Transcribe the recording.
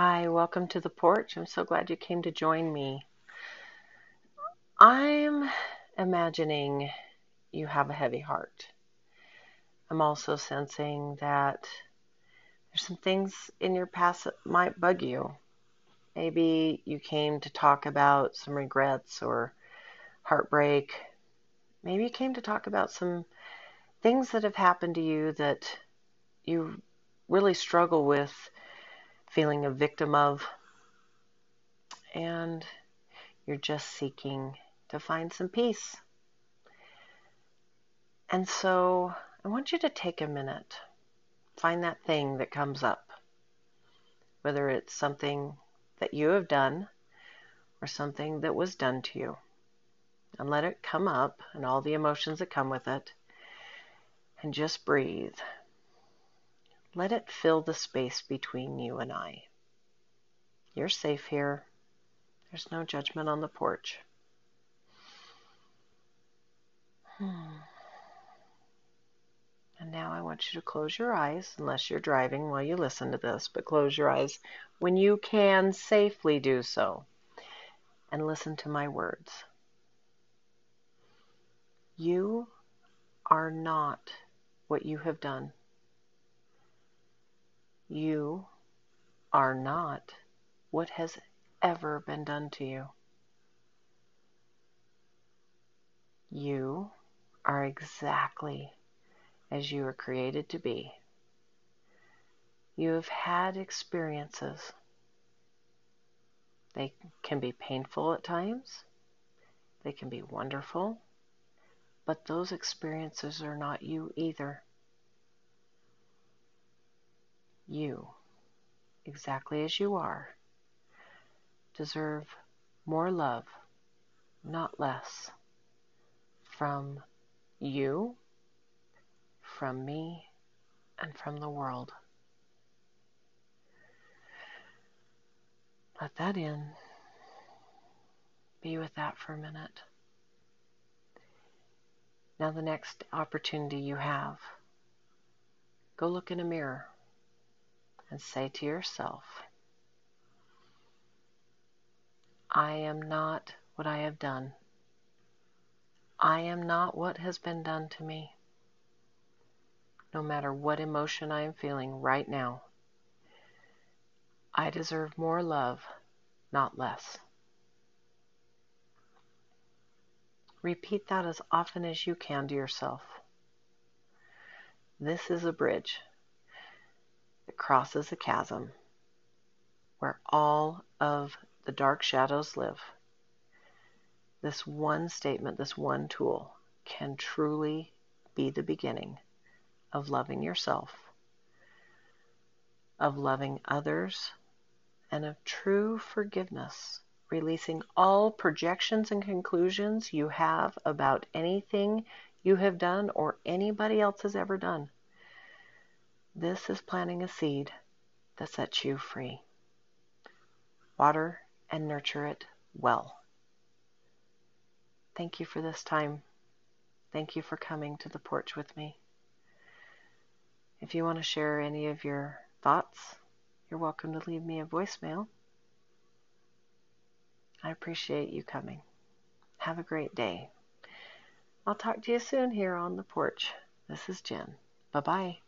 Hi, welcome to the porch. I'm so glad you came to join me. I'm imagining you have a heavy heart. I'm also sensing that there's some things in your past that might bug you. Maybe you came to talk about some regrets or heartbreak. Maybe you came to talk about some things that have happened to you that you really struggle with feeling a victim of. And you're just seeking to find some peace. And so I want you to take a minute, find that thing that comes up, whether it's something that you have done or something that was done to you, and let it come up and all the emotions that come with it, and just breathe. Let it fill the space between you and I. You're safe here. There's no judgment on the porch. Hmm. And now I want you to close your eyes, unless you're driving while you listen to this, but close your eyes when you can safely do so. And listen to my words. You are not what you have done. You are not what has ever been done to you. You are exactly as you were created to be. You have had experiences. They can be painful at times, they can be wonderful, but those experiences are not you either. You, exactly as you are, deserve more love, not less, from you, from me, and from the world. Let that in. Be with that for a minute. Now, the next opportunity you have, go look in a mirror and say to yourself, I am not what I have done. I am not what has been done to me. No matter what emotion I am feeling right now, I deserve more love, not less. Repeat that as often as you can to yourself. This is a bridge crosses a chasm where all of the dark shadows live. This one statement, this one tool, can truly be the beginning of loving yourself, of loving others, and of true forgiveness, releasing all projections and conclusions you have about anything you have done or anybody else has ever done. This is planting a seed that sets you free. Water and nurture it well. Thank you for this time. Thank you for coming to the porch with me. If you want to share any of your thoughts, you're welcome to leave me a voicemail. I appreciate you coming. Have a great day. I'll talk to you soon here on the porch. This is Jen. Bye bye.